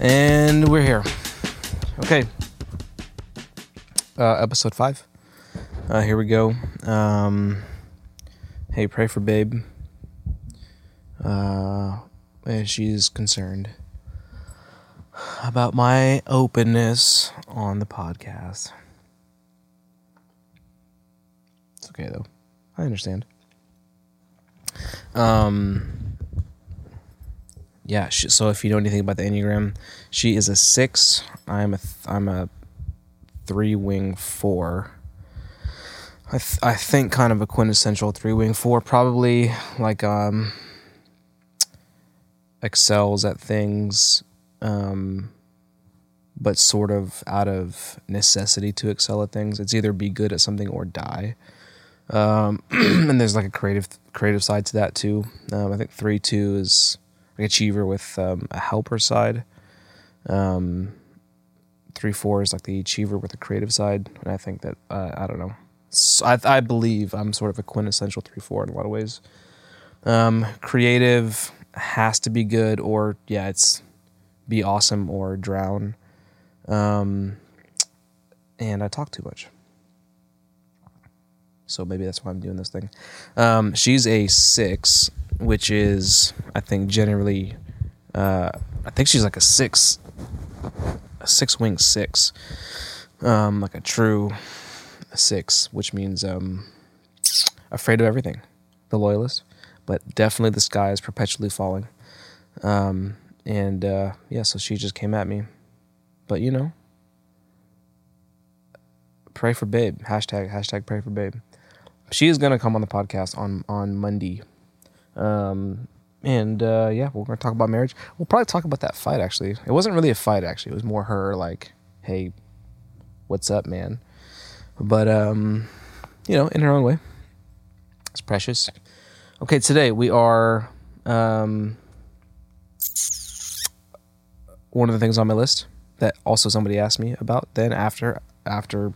And we're here. Okay. Uh, episode five. Uh, here we go. Um, hey, pray for Babe. Uh, and she's concerned about my openness on the podcast. It's okay though. I understand. Um, yeah. She, so if you know anything about the enneagram, she is a six. I'm a th- I'm a three wing four. I th- I think kind of a quintessential three wing four, probably like um excels at things, um, but sort of out of necessity to excel at things. It's either be good at something or die. Um, and there's like a creative creative side to that too. Um, I think three two is achiever with um, a helper side. Um, three four is like the achiever with a creative side, and I think that uh, I don't know. So I, I believe I'm sort of a quintessential three four in a lot of ways. Um, creative has to be good, or yeah, it's be awesome or drown. Um, and I talk too much so maybe that's why I'm doing this thing. Um, she's a six, which is I think generally, uh, I think she's like a six, a six wing six, um, like a true six, which means um, afraid of everything, the loyalist. But definitely the sky is perpetually falling, um, and uh, yeah, so she just came at me, but you know. Pray for babe. Hashtag hashtag pray for babe she is gonna come on the podcast on on Monday. Um, and uh, yeah, we're gonna talk about marriage. We'll probably talk about that fight. Actually, it wasn't really a fight. Actually, it was more her like, "Hey, what's up, man?" But um, you know, in her own way, it's precious. Okay, today we are um, one of the things on my list that also somebody asked me about. Then after after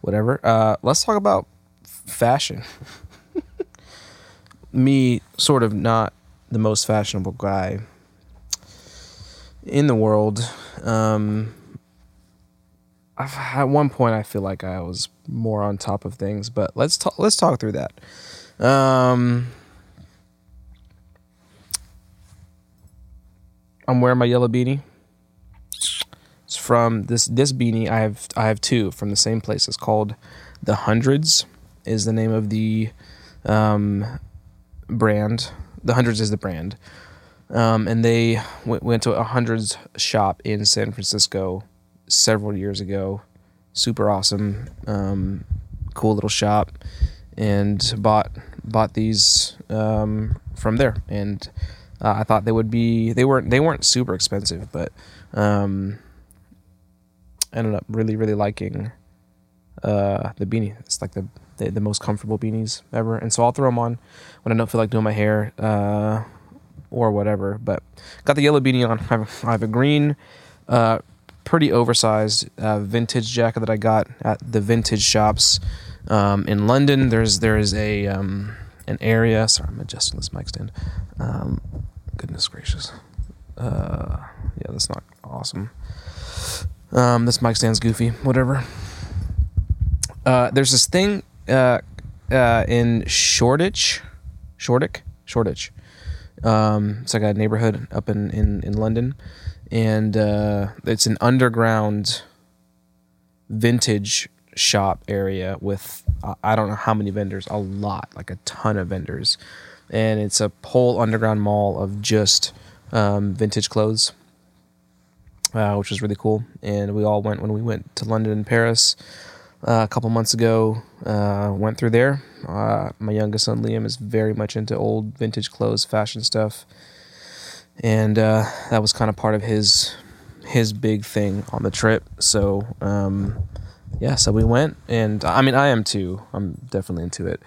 whatever, uh, let's talk about fashion. Me, sort of not the most fashionable guy in the world. Um, I've, at one point, I feel like I was more on top of things, but let's talk. Let's talk through that. Um, I'm wearing my yellow beanie. It's from this this beanie. I have I have two from the same place. It's called the Hundreds is the name of the um, brand. The Hundreds is the brand. Um, and they w- went to a Hundreds shop in San Francisco several years ago. Super awesome, um, cool little shop, and bought bought these um, from there. And uh, I thought they would be they weren't they weren't super expensive, but um, ended up really really liking uh, the beanie. It's like the the, the most comfortable beanies ever. And so I'll throw them on when I don't feel like doing my hair uh, or whatever. But got the yellow beanie on. I have, I have a green, uh, pretty oversized uh, vintage jacket that I got at the vintage shops um, in London. There's there is a um, an area. Sorry, I'm adjusting this mic stand. Um, goodness gracious. Uh, yeah, that's not awesome. Um, this mic stand's goofy. Whatever. Uh, there's this thing uh, uh, in Shoreditch, Shoreditch, Shoreditch. Um, it's like a neighborhood up in in, in London, and uh, it's an underground vintage shop area with uh, I don't know how many vendors, a lot, like a ton of vendors, and it's a whole underground mall of just um, vintage clothes, uh, which was really cool. And we all went when we went to London and Paris uh, a couple months ago. Uh, went through there. Uh, my youngest son Liam is very much into old vintage clothes, fashion stuff, and uh, that was kind of part of his his big thing on the trip. So um, yeah, so we went, and I mean I am too. I'm definitely into it.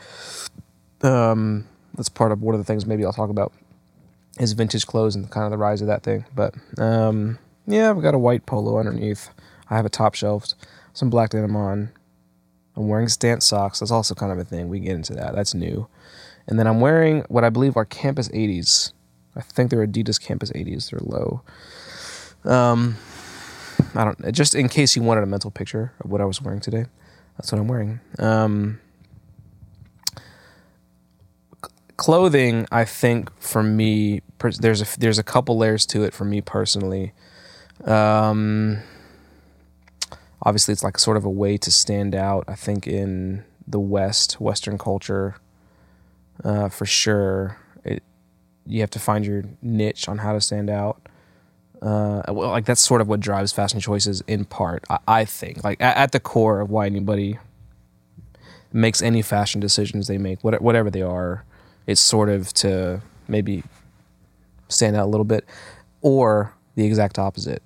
Um, that's part of one of the things maybe I'll talk about is vintage clothes and kind of the rise of that thing. But um, yeah, we got a white polo underneath. I have a top shelf, some black denim on, I'm wearing stance socks. That's also kind of a thing. We get into that. That's new. And then I'm wearing what I believe are Campus 80s. I think they're Adidas Campus 80s. They're low. Um, I don't. Just in case you wanted a mental picture of what I was wearing today, that's what I'm wearing. Um, clothing, I think for me, there's a there's a couple layers to it for me personally. Um, obviously, it's like sort of a way to stand out. I think in the West, Western culture, uh, for sure, it you have to find your niche on how to stand out. Uh, well, like that's sort of what drives fashion choices in part. I, I think, like at, at, the core of why anybody makes any fashion decisions they make, whatever they are, it's sort of to maybe stand out a little bit, or the exact opposite.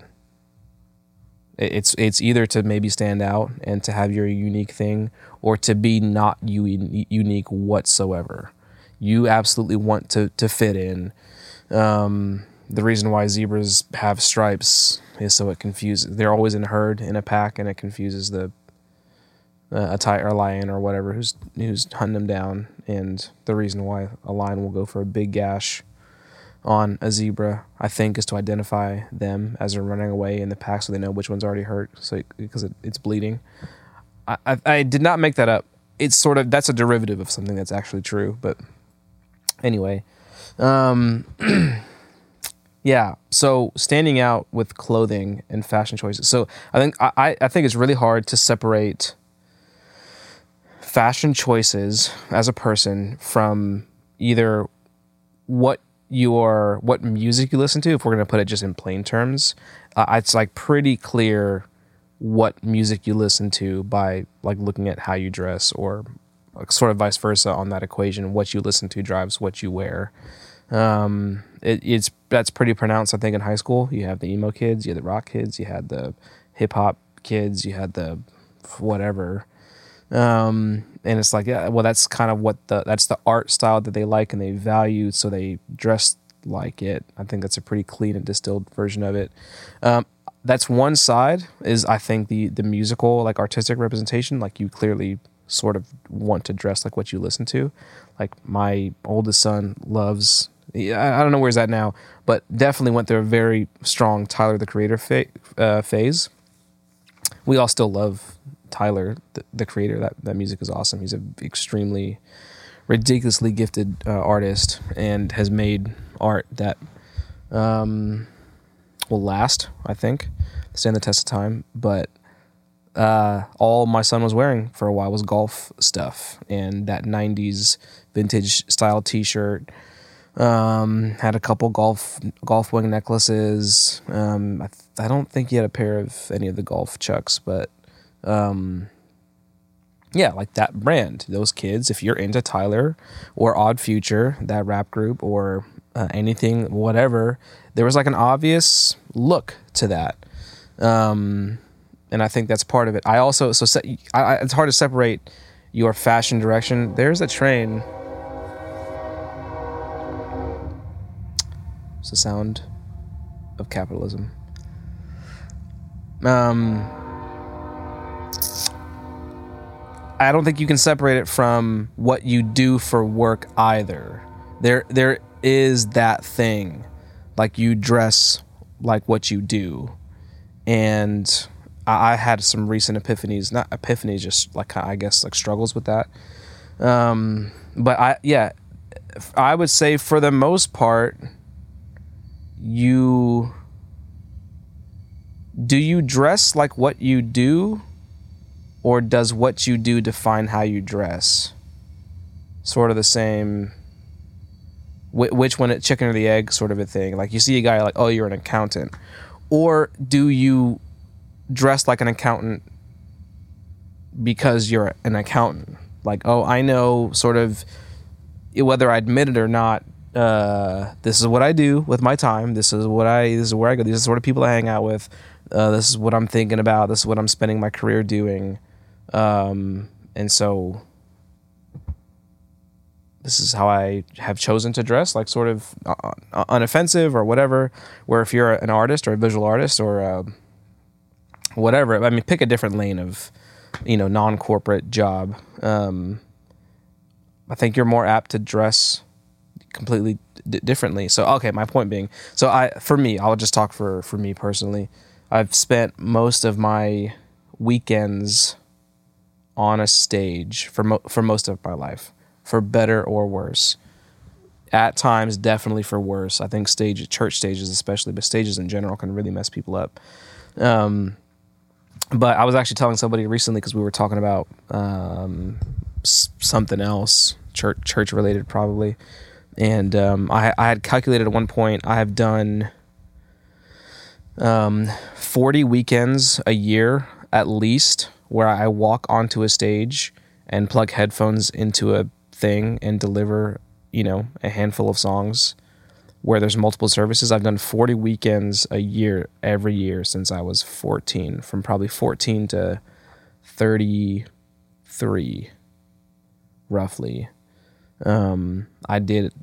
It's it's either to maybe stand out and to have your unique thing, or to be not unique whatsoever. You absolutely want to to fit in. Um, the reason why zebras have stripes is so it confuses. They're always in a herd in a pack, and it confuses the uh, a tiger, lion, or whatever who's who's hunting them down. And the reason why a lion will go for a big gash on a zebra, I think, is to identify them as they're running away in the pack, so they know which one's already hurt, so because it, it's bleeding. I, I, I did not make that up. It's sort of that's a derivative of something that's actually true. But anyway, um, yeah. So standing out with clothing and fashion choices. So I think I, I think it's really hard to separate fashion choices as a person from either what your what music you listen to if we're going to put it just in plain terms uh, it's like pretty clear what music you listen to by like looking at how you dress or sort of vice versa on that equation. What you listen to drives what you wear. Um, it, it's that's pretty pronounced i think in high school. You have the emo kids you had the rock kids you had the hip hop kids you had the whatever um, and it's like, yeah, well, that's kind of what the that's the art style that they like and they value, so they dress like it. I think that's a pretty clean and distilled version of it. Um, that's one side is I think the the musical like artistic representation, like you clearly sort of want to dress like what you listen to. Like my oldest son loves. I don't know where he's at now, but definitely went through a very strong Tyler the Creator fa- uh, phase. We all still love Tyler, the, the creator, that that music is awesome. He's an extremely ridiculously gifted uh, artist and has made art that um, will last. I think stand the test of time. But uh, all my son was wearing for a while was golf stuff and that '90s vintage style T-shirt. Um, had a couple golf Golf Wang necklaces. Um, I, th- I don't think he had a pair of any of the golf chucks, but um, yeah, like that brand, those kids. If you're into Tyler or Odd Future, that rap group, or uh, anything, whatever, there was like an obvious look to that. Um, and I think that's part of it. I also so se- I, I, it's hard to separate your fashion direction. There's a train. It's the sound of capitalism. Um I don't think you can separate it from what you do for work either. There there is that thing. Like you dress like what you do. And I, I had some recent epiphanies, not epiphanies, just like I guess like struggles with that. Um, but I yeah, I would say for the most part, you do you dress like what you do or does what you do define how you dress? Sort of the same. Which one, chicken or the egg, sort of a thing. Like you see a guy like, oh, you're an accountant, or do you dress like an accountant because you're an accountant? Like, oh, I know, sort of, whether I admit it or not. Uh, this is what I do with my time. This is what I. This is where I go. These are the sort of people I hang out with. Uh, this is what I'm thinking about. This is what I'm spending my career doing. Um, and so this is how I have chosen to dress, like sort of uh, uh, unoffensive or whatever. Where if you're an artist or a visual artist or uh, whatever, I mean, pick a different lane of, you know, non-corporate job. Um, I think you're more apt to dress completely d- differently. So okay, my point being, so I for me, I'll just talk for for me personally. I've spent most of my weekends on a stage for mo- for most of my life, for better or worse. At times, definitely for worse. I think stage church stages, especially, but stages in general, can really mess people up. Um, but I was actually telling somebody recently because we were talking about um, s- something else, church church related probably, and um, I, I had calculated at one point I have done um, forty weekends a year at least where I walk onto a stage and plug headphones into a thing and deliver, you know, a handful of songs where there's multiple services. I've done 40 weekends a year every year since I was 14, from probably 14 to 33 roughly. Um, I did,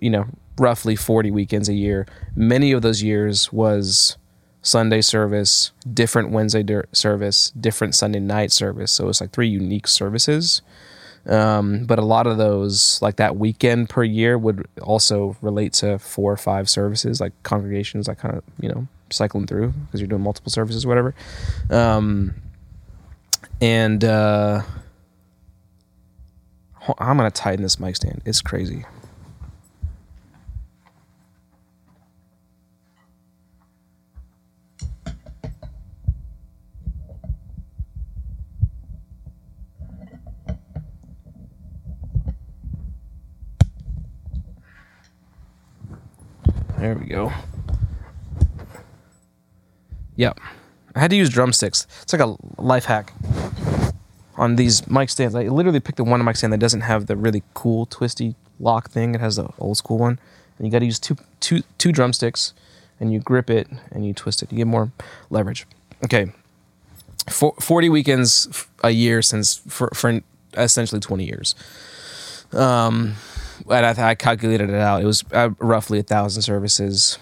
you know, roughly 40 weekends a year. Many of those years was Sunday service, different Wednesday service, different Sunday night service. So it's like three unique services. Um, but a lot of those, like that weekend per year, would also relate to four or five services, like congregations, like kind of, you know, cycling through because you're doing multiple services, whatever. Um, and uh, I'm going to tighten this mic stand. It's crazy. There we go. Yep. I had to use drumsticks. It's like a life hack on these mic stands. I literally picked the one mic stand that doesn't have the really cool twisty lock thing. It has the old school one. And you got to use two, two, two drumsticks and you grip it and you twist it. You get more leverage. Okay. For, 40 weekends a year since for, for essentially 20 years. Um, and I, I calculated it out. It was uh, roughly a thousand services,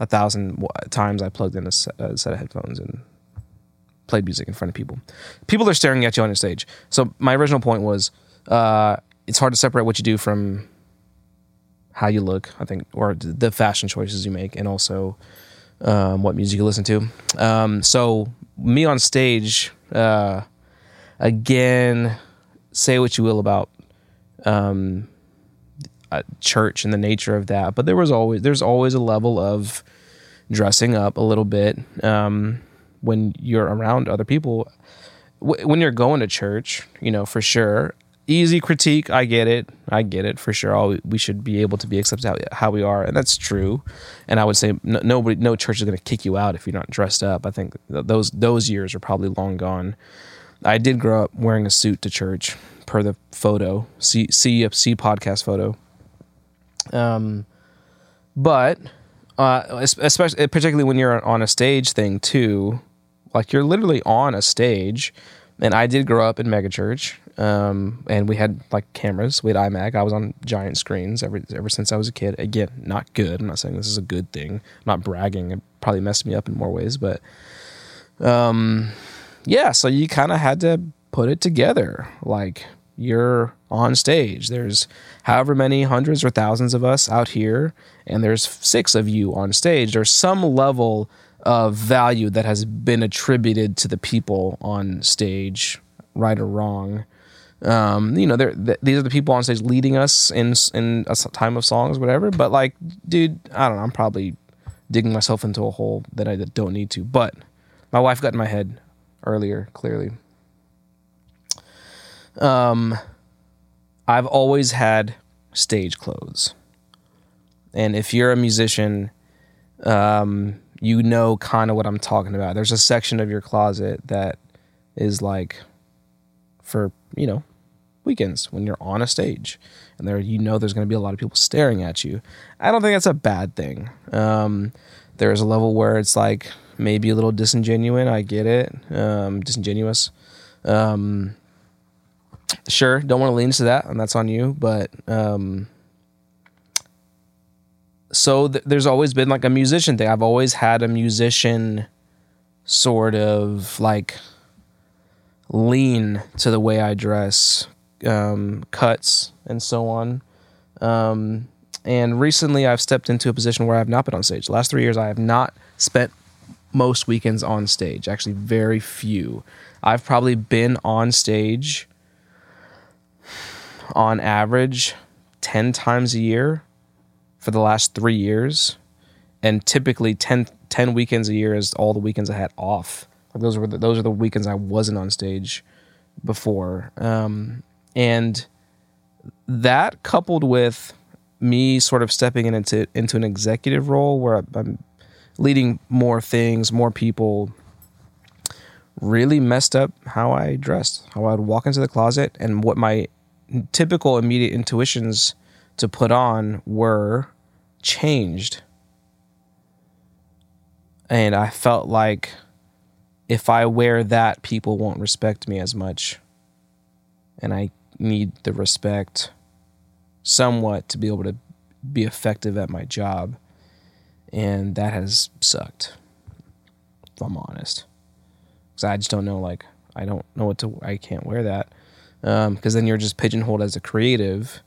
a thousand times I plugged in a set, a set, of headphones and played music in front of people. People are staring at you on your stage. So my original point was, uh, it's hard to separate what you do from how you look. I think, or the fashion choices you make, and also um, what music you listen to. Um, so me on stage, uh, again, say what you will about um, church and the nature of that. But there was always there's always a level of dressing up a little bit um, when you're around other people. When you're going to church, you know for sure. Easy critique, I get it, I get it for sure. All we should be able to be accepted how we are, and that's true. And I would say no, nobody, no church is going to kick you out if you're not dressed up. I think those those years are probably long gone. I did grow up wearing a suit to church, per the photo. See see see podcast photo. Um, but uh, especially particularly when you're on a stage thing too, like you're literally on a stage. And I did grow up in megachurch, um, and we had like cameras. We had IMAG. I was on giant screens ever ever since I was a kid. Again, not good. I'm not saying this is a good thing. I'm not bragging. It probably messed me up in more ways, but um, yeah. So you kind of had to put it together. Like you're on stage. There's however many hundreds or thousands of us out here, and there's six of you on stage. There's some level of value that has been attributed to the people on stage, right or wrong. Um, you know, th- these are the people on stage leading us in in a time of songs, whatever. But like, dude, I don't know. I'm probably digging myself into a hole that I don't need to. But my wife got in my head earlier, clearly. Um, I've always had stage clothes. And if you're a musician, um, you know kind of what I'm talking about. There's a section of your closet that is like for, you know, weekends when you're on a stage and there you know there's going to be a lot of people staring at you. I don't think that's a bad thing. Um, there's a level where it's like maybe a little disingenuous. I get it. Um, disingenuous. Um, sure, don't want to lean into that, and that's on you. But um, so th- there's always been like a musician thing. I've always had a musician sort of like lean to the way I dress, um, cuts, and so on. Um, and recently I've stepped into a position where I've not been on stage. The last three years I have not spent most weekends on stage. Actually, very few. I've probably been on stage on average 10 times a year for the last three years. And typically 10, 10 weekends a year is all the weekends I had off. Like those were the, those are the weekends I wasn't on stage before. Um, and that coupled with me sort of stepping into into an executive role where I'm leading more things, more people, really messed up how I dressed, how I would walk into the closet, and what my typical immediate intuitions to put on were changed. And I felt like if I wear that, people won't respect me as much. And I need the respect somewhat to be able to be effective at my job. And that has sucked, if I'm honest. Because I just don't know, like, I don't know what to, I can't wear that. Because um, then you're just pigeonholed as a creative,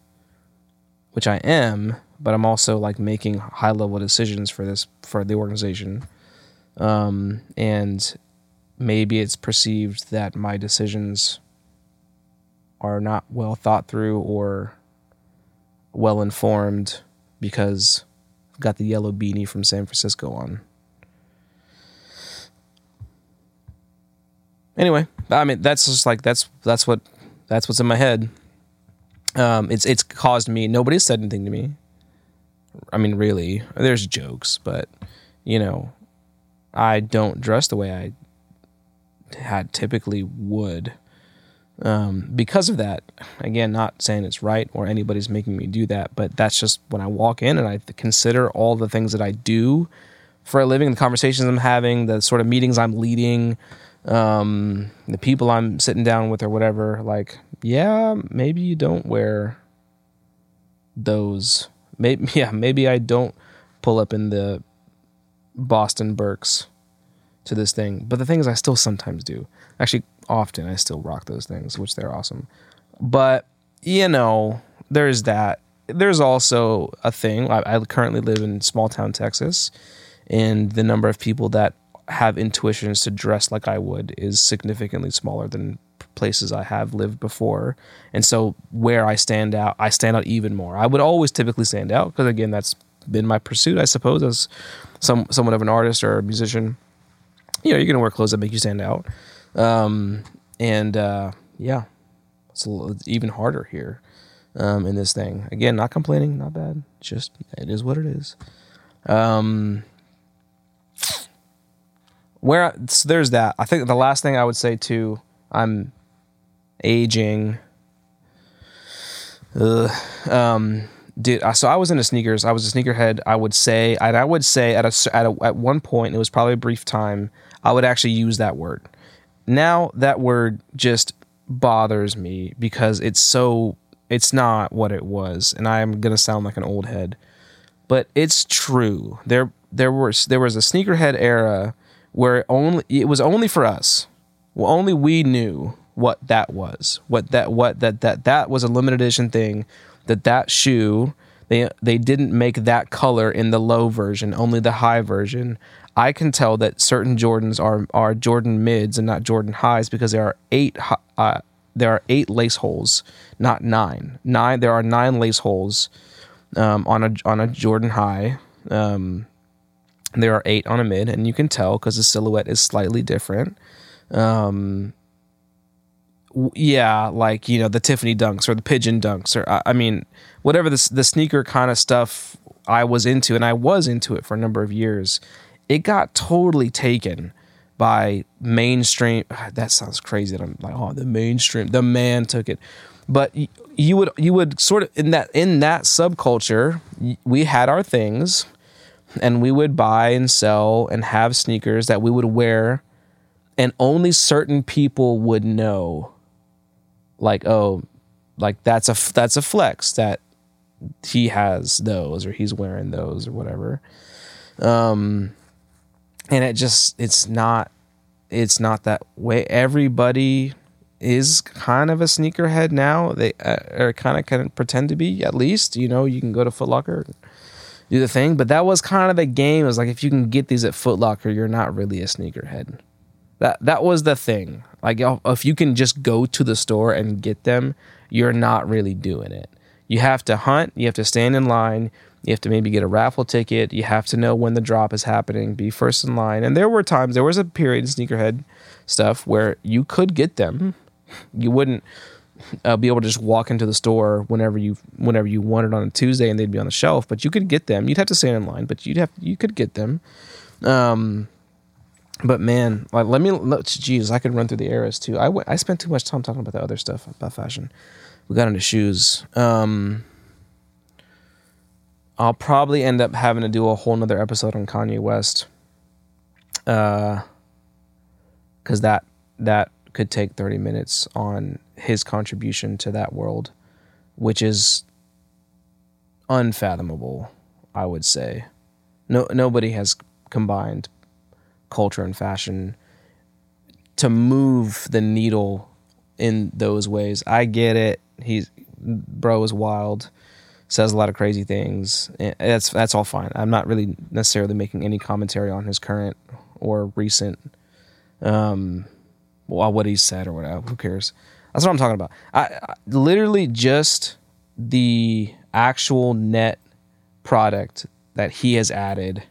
which I am, but I'm also like making high level decisions for this, for the organization. Um, and maybe it's perceived that my decisions are not well thought through or well informed because I've got the yellow beanie from San Francisco on. Anyway, I mean that's just like that's that's what that's what's in my head. Um, it's it's caused me. Nobody's said anything to me. I mean, really, there's jokes, but you know, I don't dress the way I had typically would um, because of that, again, not saying it's right or anybody's making me do that, but that's just when I walk in and I consider all the things that I do for a living, the conversations I'm having, the sort of meetings I'm leading, um, the people I'm sitting down with or whatever. Like, yeah, maybe you don't wear those. Maybe, yeah, maybe I don't pull up in the Boston Birks to this thing, but the thing is, I still sometimes do. Actually, often I still rock those things, which they're awesome. But you know, there's that. There's also a thing. I, I currently live in small town Texas, and the number of people that have intuitions to dress like I would is significantly smaller than places I have lived before. And so where I stand out, I stand out even more. I would always typically stand out because again, that's been my pursuit, I suppose, as some somewhat of an artist or a musician. You know, you're gonna wear clothes that make you stand out. Um, and uh, yeah, it's, little, even harder here um, in this thing. Again, not complaining, not bad. Just it is what it is. Um, where so there's that. I think the last thing I would say too. I'm aging. Ugh. Um, dude. So I was into sneakers. I was a sneakerhead. I would say, and I would say at a at a, at one point, it was probably a brief time. I would actually use that word now that word just bothers me because it's so it's not what it was and i'm going to sound like an old head but it's true there there was there was a sneakerhead era where only it was only for us well, only we knew what that was what that what that that that was a limited edition thing that that shoe they they didn't make that color in the low version only the high version I can tell that certain Jordans are are Jordan mids and not Jordan highs because there are eight uh, there are eight lace holes, not nine. Nine there are nine lace holes um, on a on a Jordan high. Um, there are eight on a mid, and you can tell because the silhouette is slightly different. Um, yeah, like you know the Tiffany dunks or the pigeon dunks, or I mean whatever the the sneaker kind of stuff I was into, and I was into it for a number of years it got totally taken by mainstream. That sounds crazy. That I'm like, oh, the mainstream. The man took it, but you would you would sort of in that in that subculture, we had our things, and we would buy and sell and have sneakers that we would wear, and only certain people would know. Like, oh, like that's a that's a flex that he has those or he's wearing those or whatever. Um, and it just it's not it's not that way everybody is kind of a sneakerhead now. They uh, are kind of kind of pretend to be at least. You know, you can go to Foot Locker, do the thing. But that was kind of the game. It was like if you can get these at Foot Locker, you're not really a sneakerhead. That that was the thing. Like if you can just go to the store and get them, you're not really doing it. You have to hunt. You have to stand in line. You have to maybe get a raffle ticket. You have to know when the drop is happening, be first in line. And there were times, there was a period in sneakerhead stuff where you could get them. You wouldn't uh, be able to just walk into the store whenever you whenever you wanted on a Tuesday and they'd be on the shelf, but you could get them. You'd have to stand in line, but you'd have you could get them. Um, but man, like let me, jeez, I could run through the eras too. I, I spent too much time talking about the other stuff about fashion. We got into shoes. Um, I'll probably end up having to do a whole nother episode on Kanye West. Uh, cause that, that could take 30 minutes on his contribution to that world, which is unfathomable, I would say. No, nobody has combined culture and fashion to move the needle in those ways. I get it. He's bro is wild says a lot of crazy things. That's that's all fine. I'm not really necessarily making any commentary on his current or recent, um, well, what he said or whatever. Who cares? That's what I'm talking about. I, I literally just the actual net product that he has added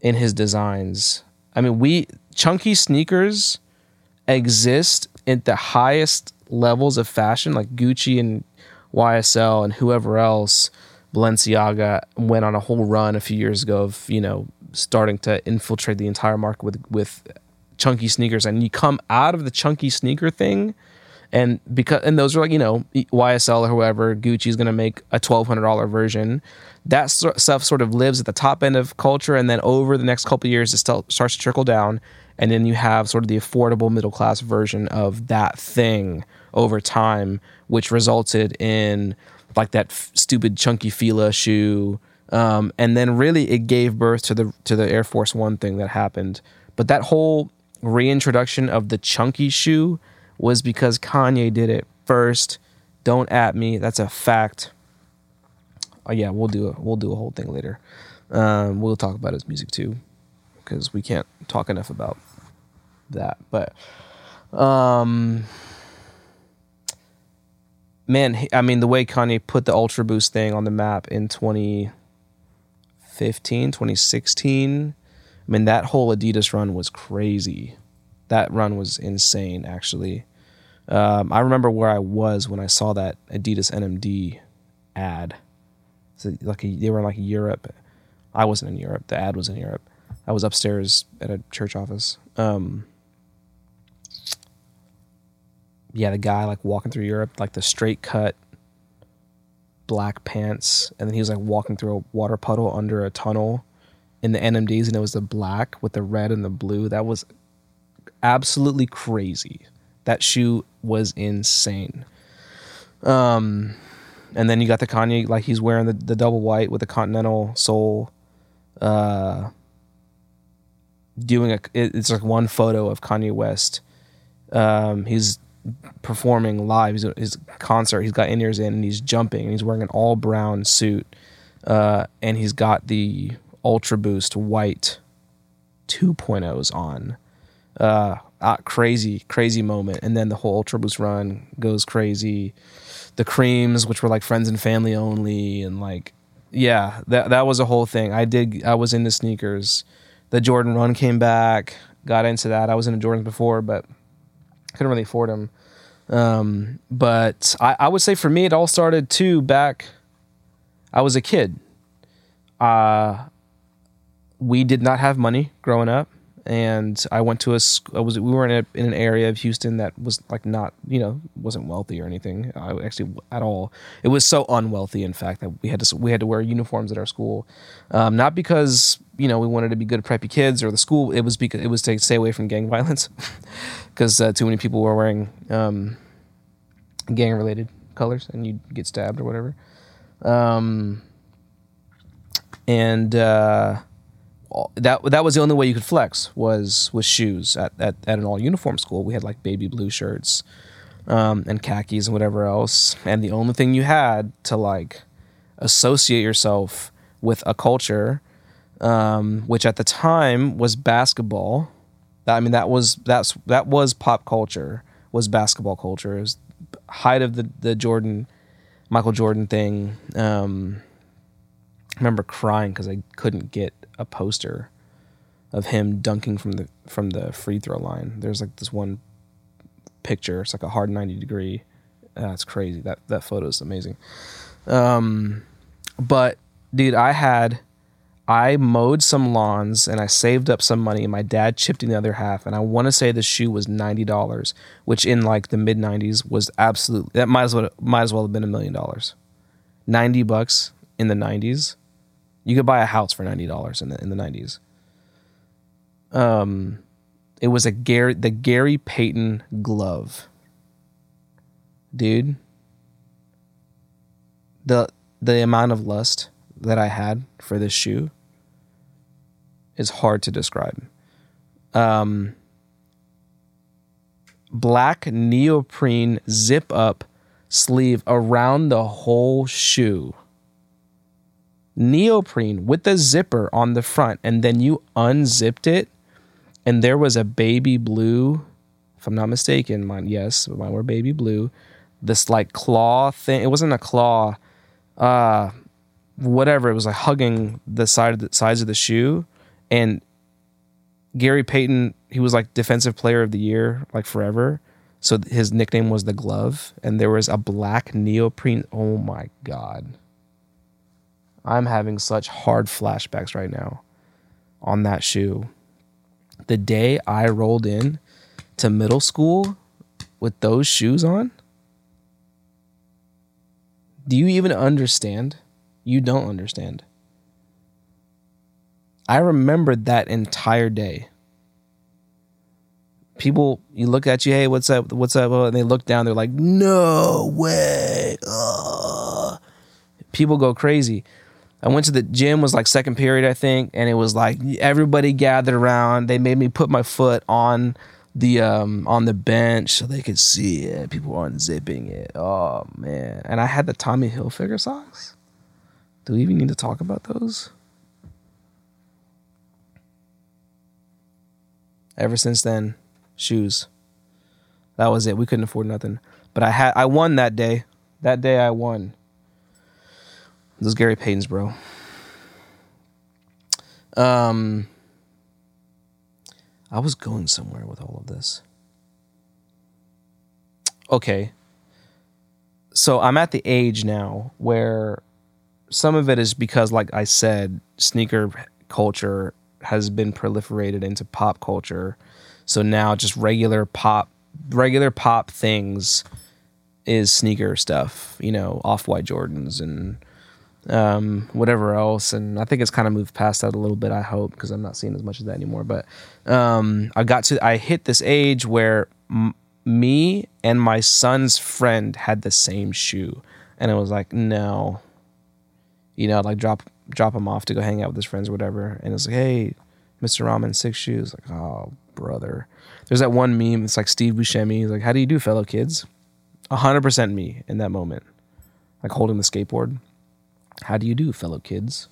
in his designs. I mean, we chunky sneakers exist at the highest levels of fashion, like Gucci and YSL and whoever else, Balenciaga went on a whole run a few years ago of you know starting to infiltrate the entire market with with chunky sneakers, and you come out of the chunky sneaker thing, and because and those are like you know YSL or whoever Gucci is going to make a twelve hundred dollar version. That stuff sort of lives at the top end of culture, and then over the next couple years, it still starts to trickle down, and then you have sort of the affordable middle class version of that thing over time, which resulted in like that f- stupid chunky Fila shoe. Um, and then really it gave birth to the to the Air Force One thing that happened. But that whole reintroduction of the chunky shoe was because Kanye did it first. Don't at me. That's a fact. Oh yeah, we'll do a we'll do a whole thing later. Um, we'll talk about his music too, because we can't talk enough about that. But um, man, I mean, the way Kanye put the Ultra Boost thing on the map in 2015, 2016, I mean, that whole Adidas run was crazy. That run was insane, actually. Um, I remember where I was when I saw that Adidas NMD ad. So like a, they were in like Europe. I wasn't in Europe. The ad was in Europe. I was upstairs at a church office. Um, yeah, the guy like walking through Europe, like the straight cut black pants, and then he was like walking through a water puddle under a tunnel in the NMDs, and it was the black with the red and the blue. That was absolutely crazy. That shoe was insane. Um, and then you got the Kanye, like he's wearing the, the double white with the Continental sole. Uh, doing a, it's like one photo of Kanye West. Um, he's performing live. His concert. He's got in ears in and he's jumping and he's wearing an all brown suit. Uh, and he's got the Ultra Boost white 2.0s on. Uh, ah, crazy, crazy moment. And then the whole Ultra Boost run goes crazy. The creams, which were like friends and family only, and like, yeah, that that was a whole thing. I did. I was into sneakers. The Jordan run came back. Got into that. I was into Jordans before, but couldn't really afford them. Um, but I, I would say for me, it all started too back. I was a kid. Uh, we did not have money growing up, and I went to a. I was we were in a in an area of Houston that was like not you know wasn't wealthy or anything. I actually at all. It was so unwealthy, in fact, that we had to we had to wear uniforms at our school, um, not because you know we wanted to be good preppy kids or the school. It was because it was to stay away from gang violence, because uh, too many people were wearing um, gang related colors and you'd get stabbed or whatever. Um, and uh, that that was the only way you could flex was with shoes at, at, at an all uniform school. We had like baby blue shirts um, and khakis and whatever else, and the only thing you had to like associate yourself with a culture, um, which at the time was basketball. I mean that was that's that was pop culture was basketball culture. It was height of the the Jordan Michael Jordan thing. Um, I remember crying because I couldn't get a poster of him dunking from the from the free throw line. There's like this one picture. It's like a hard ninety degree. That's crazy. That that photo is amazing. Um, but dude, I had I mowed some lawns and I saved up some money and my dad chipped in the other half and I want to say the shoe was ninety dollars, which in like the mid nineties was absolutely that might as well might as well have been a million dollars. Ninety bucks in the nineties you could buy a house for ninety dollars in the in the nineties. Um, it was a Gary the Gary Payton glove, dude. The the amount of lust that I had for this shoe is hard to describe. Um, black neoprene zip up sleeve around the whole shoe neoprene with a zipper on the front, and then you unzipped it, and there was a baby blue, if I'm not mistaken, mine yes, mine were baby blue. This like claw thing. It wasn't a claw, uh, whatever. It was like hugging the side of the sides of the shoe, and Gary Payton, he was like defensive player of the year, like forever. So his nickname was the glove, and there was a black neoprene. Oh my god I'm having such hard flashbacks right now on that shoe. The day I rolled in to middle school with those shoes on, do you even understand? You don't understand. I remembered that entire day. People, you look at you, hey, what's up? What's up? And they look down, they're like, no way. Ugh. People go crazy. I went to the gym was like second period I think and it was like everybody gathered around. They made me put my foot on the um on the bench so they could see it. People were unzipping it. Oh man. And I had the Tommy Hilfiger socks. Do we even need to talk about those? Ever since then shoes. That was it. We couldn't afford nothing. But I had I won that day. That day I won those Gary Paytons, bro. Um, I was going somewhere with all of this. Okay. So I'm at the age now where some of it is because, like I said, sneaker culture has been proliferated into pop culture. So now just regular pop, regular pop things is sneaker stuff, you know, off white Jordans and um, whatever else. And I think it's kind of moved past that a little bit. I hope because I'm not seeing as much of that anymore. But um, I got to I hit this age where m- me and my son's friend had the same shoe, and it was like no, you know, like drop drop him off to go hang out with his friends or whatever. And it's like, hey, Mr. Ramen, six shoes. Like, oh brother. There's that one meme. It's like Steve Buscemi. He's like, how do you do, fellow kids? hundred percent me in that moment, like holding the skateboard. How do you do, fellow kids?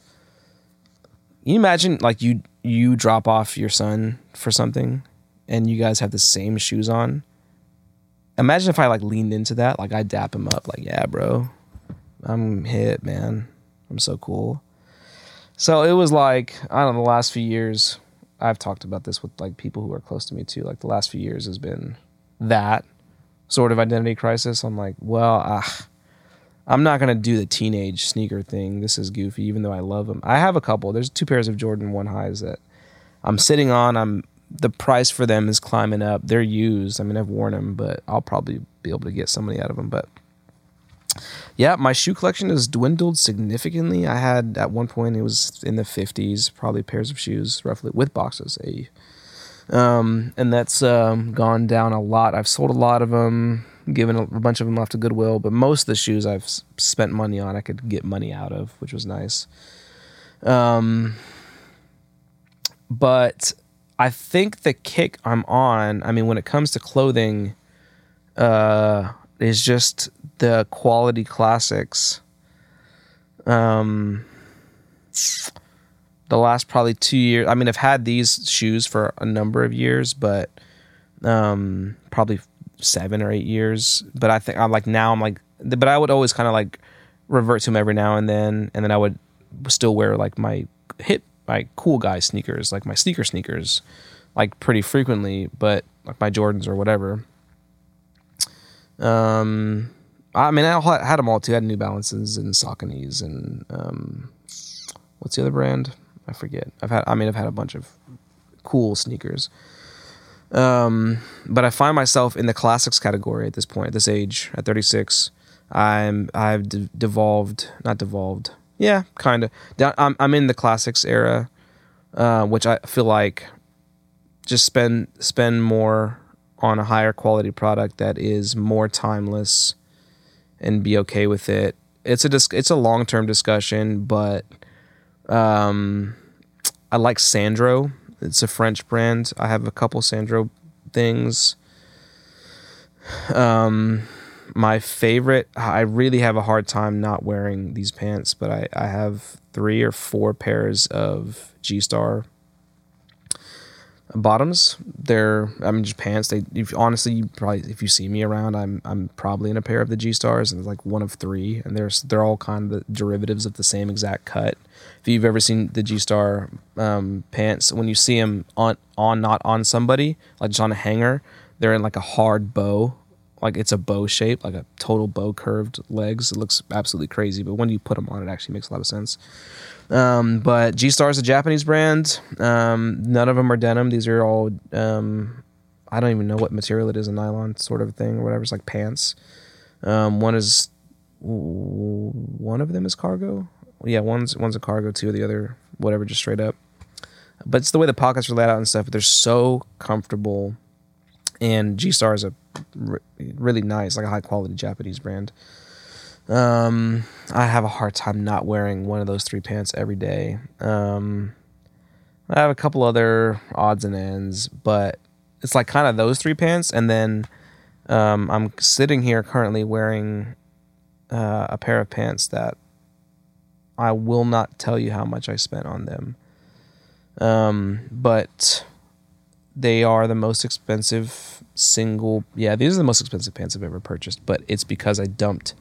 Can you imagine like you you drop off your son for something and you guys have the same shoes on? Imagine if I like leaned into that, like I dap him up, like, yeah, bro. I'm hit, man. I'm so cool. So it was like, I don't know, the last few years, I've talked about this with like people who are close to me too. Like the last few years has been that sort of identity crisis. I'm like, well, ah, I'm not gonna do the teenage sneaker thing. This is goofy, even though I love them. I have a couple. There's two pairs of Jordan One highs that I'm sitting on. I'm the price for them is climbing up. They're used. I mean, I've worn them, but I'll probably be able to get somebody out of them. But yeah, my shoe collection has dwindled significantly. I had at one point it was in the 50s, probably pairs of shoes, roughly with boxes. A um, and that's um, gone down a lot. I've sold a lot of them given a, bunch of them off to Goodwill, but most of the shoes I've spent money on, I could get money out of, which was nice. Um, but I think the kick I'm on, I mean, when it comes to clothing, uh, is just the quality classics. Um, the last probably two years. I mean, I've had these shoes for a number of years, but um, probably seven or eight years. But I think I'm like now I'm like, but I would always kind of like revert to them every now and then, and then I would still wear like my hip, my cool guy sneakers, like my sneaker sneakers, like pretty frequently, but like my Jordans or whatever. Um, I mean, I had them all too. I had New Balances and Sauconys and um, what's the other brand? I forget. I've had. I mean, I've had a bunch of cool sneakers. Um, but I find myself in the classics category at this point, at this age, at 36. I'm I've de- devolved, not devolved. Yeah, kind of. I'm I'm in the classics era, uh, which I feel like just spend spend more on a higher quality product that is more timeless and be okay with it. It's a dis- it's a long term discussion, but um, I like Sandro. It's a French brand. I have a couple Sandro things. Um, my favorite. I really have a hard time not wearing these pants, but I I have three or four pairs of G Star bottoms. They're I mean just pants. They if, honestly you probably if you see me around, I'm I'm probably in a pair of the G stars and like one of three, and there's they're all kind of derivatives of the same exact cut. If you've ever seen the G star um, pants, when you see them on on not on somebody like just on a hanger, they're in like a hard bow. Like it's a bow shape, like a total bow curved legs. It looks absolutely crazy, but when you put them on, it actually makes a lot of sense. Um, but G Star is a Japanese brand. Um, none of them are denim. These are all um, I don't even know what material it is, a nylon sort of thing or whatever. It's like pants. Um, one is one of them is cargo. Yeah, one's one's a cargo too. The other whatever, just straight up. But it's the way the pockets are laid out and stuff. But they're so comfortable. And G Star is a really nice, like a high quality Japanese brand. Um, I have a hard time not wearing one of those three pants every day. Um, I have a couple other odds and ends, but it's like kind of those three pants, and then um, I'm sitting here currently wearing uh, a pair of pants that I will not tell you how much I spent on them. Um, but they are the most expensive single. Yeah, these are the most expensive pants I've ever purchased, but it's because I dumped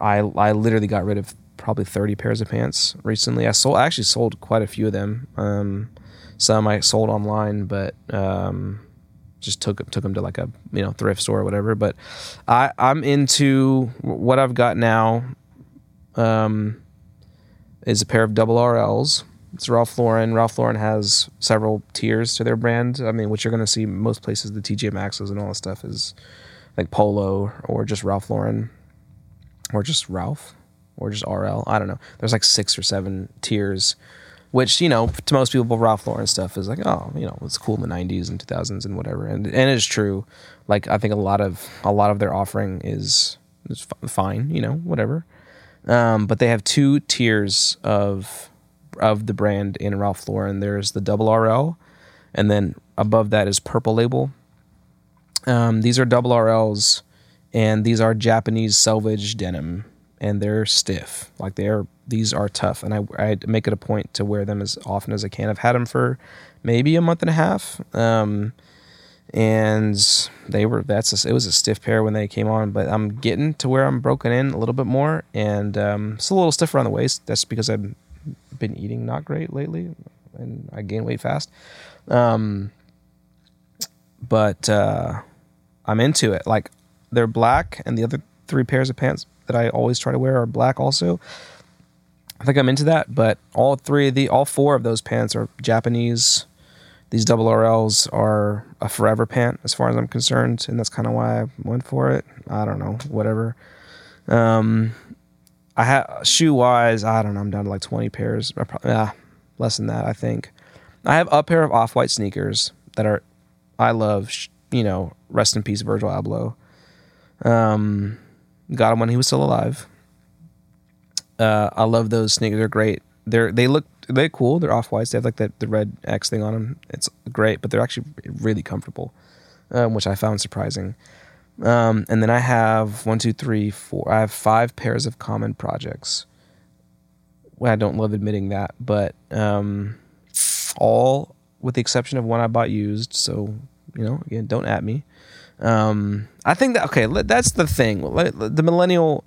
I I literally got rid of probably 30 pairs of pants recently. I sold I actually sold quite a few of them. Um, some I sold online, but um, just took took them to like a you know thrift store or whatever. But I I'm into what I've got now. Um, is a pair of double RLs. It's Ralph Lauren. Ralph Lauren has several tiers to their brand. I mean, what you're going to see most places, the TJ Maxxes and all that stuff is like Polo or just Ralph Lauren or just Ralph or just RL. I don't know. There's like six or seven tiers, which you know to most people, Ralph Lauren stuff is like, oh, you know, it's cool in the '90s and 2000s and whatever. And and it's true. Like I think a lot of a lot of their offering is is fine. You know, whatever. Um, but they have two tiers of of the brand in Ralph Lauren. There's the double RL, and then above that is Purple Label. Um, these are double RLs and these are Japanese selvage denim, and they're stiff. Like they're these are tough, and I I make it a point to wear them as often as I can. I've had them for maybe a month and a half, um, and they were that's a, it was a stiff pair when they came on, but I'm getting to where I'm broken in a little bit more, and um, it's a little stiffer on the waist. That's because I've been eating not great lately, and I gain weight fast. Um, but uh, I'm into it. Like they're black, and the other three pairs of pants that I always try to wear are black also. I think I'm into that, but all three of the all four of those pants are Japanese. These double RLs are a forever pant as far as I'm concerned, and that's kind of why I went for it. I don't know, whatever. Um, I have shoe wise, I don't know. I'm down to like 20 pairs, probably, less than that, I think. I have a pair of off white sneakers that are I love. You know, rest in peace, Virgil Abloh. Um, got him when he was still alive. Uh, I love those sneakers. They're great. They're they look they're cool. They're off whites. They have like the, the red X thing on them. It's great, but they're actually really comfortable, um, which I found surprising. Um, and then I have one, two, three, four. I have five pairs of common projects. Well, I don't love admitting that, but um, all with the exception of one I bought used. So you know, again, don't at me. Um, I think that okay. That's the thing. The millennial,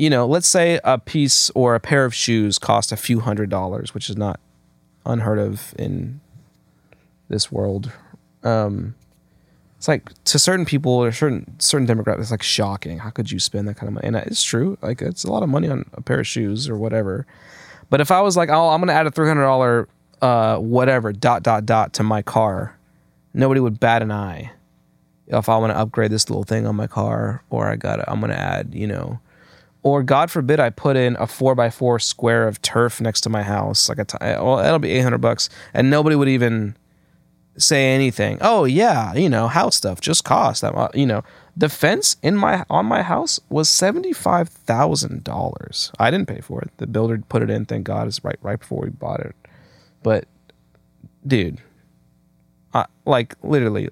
you know, let's say a piece or a pair of shoes cost a few hundred dollars, which is not unheard of in this world. Um, it's like to certain people or certain certain demographics, it's like shocking. How could you spend that kind of money? And it's true. Like it's a lot of money on a pair of shoes or whatever. But if I was like, oh, I'm gonna add a three hundred dollar uh, whatever dot dot dot to my car, nobody would bat an eye if I want to upgrade this little thing on my car, or I got I'm gonna add, you know, or God forbid I put in a four by four square of turf next to my house, like a t- well, that'll be eight hundred bucks, and nobody would even say anything. Oh yeah, you know, house stuff just cost that. You know, the fence in my on my house was seventy five thousand dollars. I didn't pay for it. The builder put it in. Thank God, it's right right before we bought it. But, dude, uh, like literally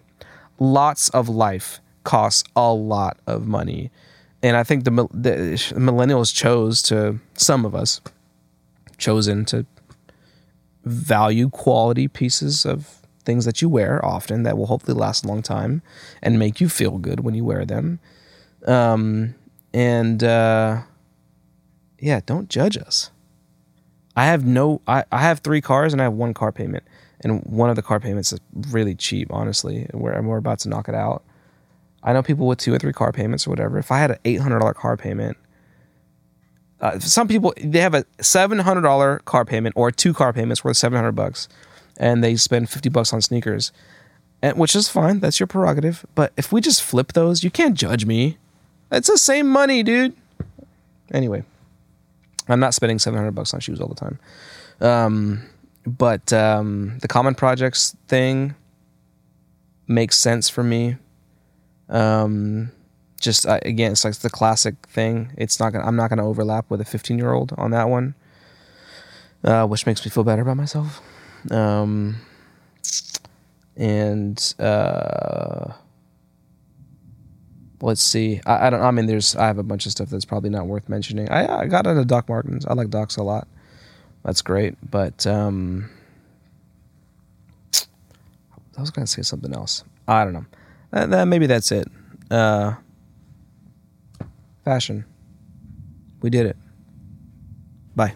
lots of life costs a lot of money. And I think the, the millennials chose to, some of us, chosen to value quality pieces of things that you wear often that will hopefully last a long time and make you feel good when you wear them. Um, and uh, yeah, don't judge us. I have no, I, I have three cars and I have one car payment and one of the car payments is really cheap, honestly. And we're, we're about to knock it out. I know people with two or three car payments or whatever. If I had an eight hundred dollar car payment, uh, some people they have a seven hundred dollar car payment or two car payments worth seven hundred bucks, and they spend fifty bucks on sneakers, and which is fine. That's your prerogative. But if we just flip those, you can't judge me. It's the same money, dude. Anyway, I'm not spending seven hundred bucks on shoes all the time. Um, but um, the common projects thing makes sense for me. Um, just uh, again, it's like the classic thing. It's not gonna. I'm not gonna overlap with a 15 year old on that one, uh, which makes me feel better about myself. Um, and uh, let's see. I, I, don't. I mean, there's. I have a bunch of stuff that's probably not worth mentioning. I, I got into Doc Martens. I like Docs a lot that's great. But um, I was to say something else. I don't know. That, that, maybe that's it. Uh, fashion. We did it. Bye.